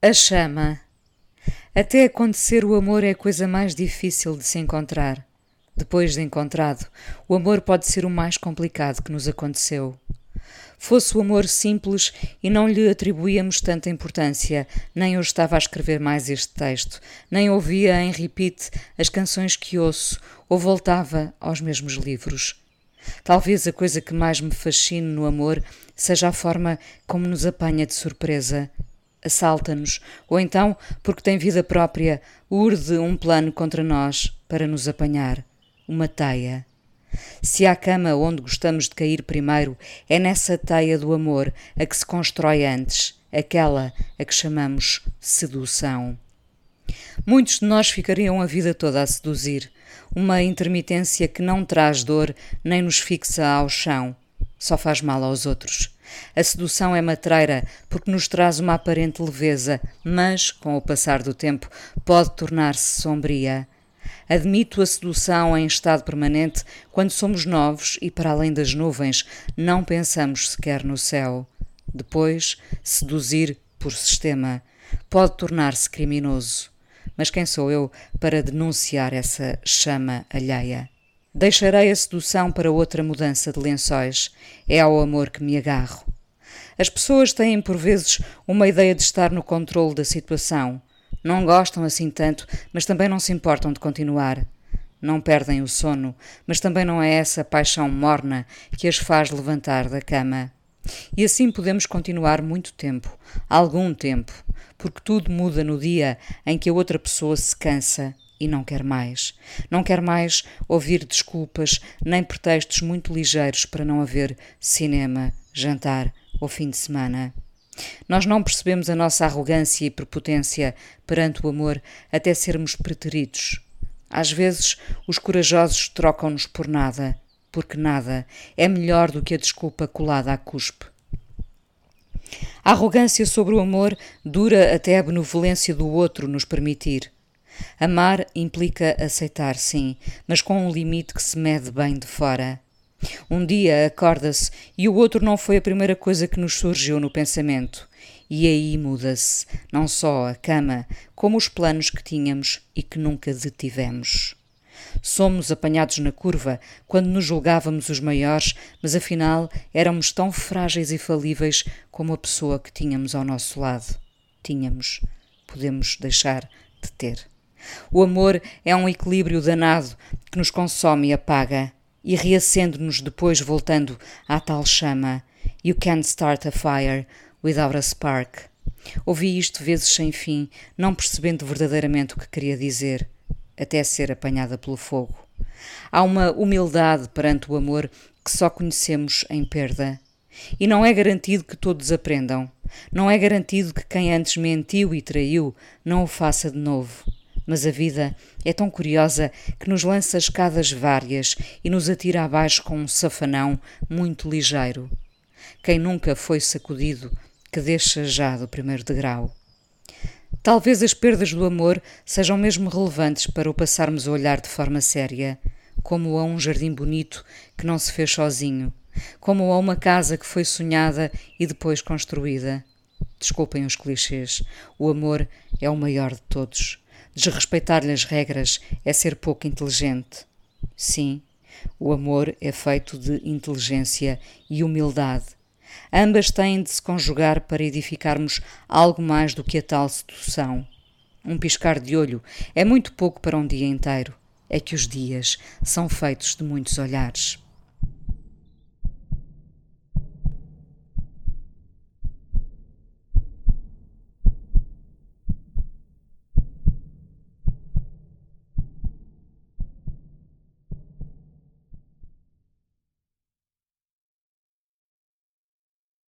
A chama. Até acontecer o amor é a coisa mais difícil de se encontrar. Depois de encontrado, o amor pode ser o mais complicado que nos aconteceu. Fosse o amor simples e não lhe atribuíamos tanta importância, nem eu estava a escrever mais este texto, nem ouvia em repeat as canções que ouço, ou voltava aos mesmos livros. Talvez a coisa que mais me fascine no amor seja a forma como nos apanha de surpresa, assalta-nos, ou então, porque tem vida própria, urde um plano contra nós para nos apanhar uma teia. Se há cama onde gostamos de cair primeiro, é nessa teia do amor a que se constrói antes, aquela a que chamamos sedução. Muitos de nós ficariam a vida toda a seduzir, uma intermitência que não traz dor nem nos fixa ao chão, só faz mal aos outros. A sedução é matreira porque nos traz uma aparente leveza, mas, com o passar do tempo, pode tornar-se sombria. Admito a sedução em estado permanente quando somos novos e, para além das nuvens, não pensamos sequer no céu. Depois, seduzir por sistema pode tornar-se criminoso. Mas quem sou eu para denunciar essa chama alheia? Deixarei a sedução para outra mudança de lençóis. É ao amor que me agarro. As pessoas têm por vezes uma ideia de estar no controle da situação. Não gostam assim tanto, mas também não se importam de continuar. Não perdem o sono, mas também não é essa paixão morna que as faz levantar da cama. E assim podemos continuar muito tempo, algum tempo, porque tudo muda no dia em que a outra pessoa se cansa e não quer mais. Não quer mais ouvir desculpas nem pretextos muito ligeiros para não haver cinema, jantar ou fim de semana. Nós não percebemos a nossa arrogância e prepotência perante o amor até sermos preteridos. Às vezes, os corajosos trocam-nos por nada, porque nada é melhor do que a desculpa colada à cuspe. A arrogância sobre o amor dura até a benevolência do outro nos permitir. Amar implica aceitar, sim, mas com um limite que se mede bem de fora. Um dia acorda-se e o outro não foi a primeira coisa que nos surgiu no pensamento. E aí muda-se, não só a cama, como os planos que tínhamos e que nunca detivemos. Somos apanhados na curva quando nos julgávamos os maiores, mas afinal éramos tão frágeis e falíveis como a pessoa que tínhamos ao nosso lado. Tínhamos, podemos deixar de ter. O amor é um equilíbrio danado que nos consome e apaga, e reacende-nos depois voltando à tal chama. You can't start a fire without a spark. Ouvi isto vezes sem fim, não percebendo verdadeiramente o que queria dizer, até ser apanhada pelo fogo. Há uma humildade perante o amor que só conhecemos em perda. E não é garantido que todos aprendam. Não é garantido que quem antes mentiu e traiu não o faça de novo mas a vida é tão curiosa que nos lança escadas várias e nos atira abaixo com um safanão muito ligeiro. Quem nunca foi sacudido, que deixa já do primeiro degrau. Talvez as perdas do amor sejam mesmo relevantes para o passarmos a olhar de forma séria, como a um jardim bonito que não se fez sozinho, como a uma casa que foi sonhada e depois construída. Desculpem os clichês, o amor é o maior de todos. Desrespeitar-lhe as regras é ser pouco inteligente. Sim, o amor é feito de inteligência e humildade. Ambas têm de se conjugar para edificarmos algo mais do que a tal sedução. Um piscar de olho é muito pouco para um dia inteiro. É que os dias são feitos de muitos olhares.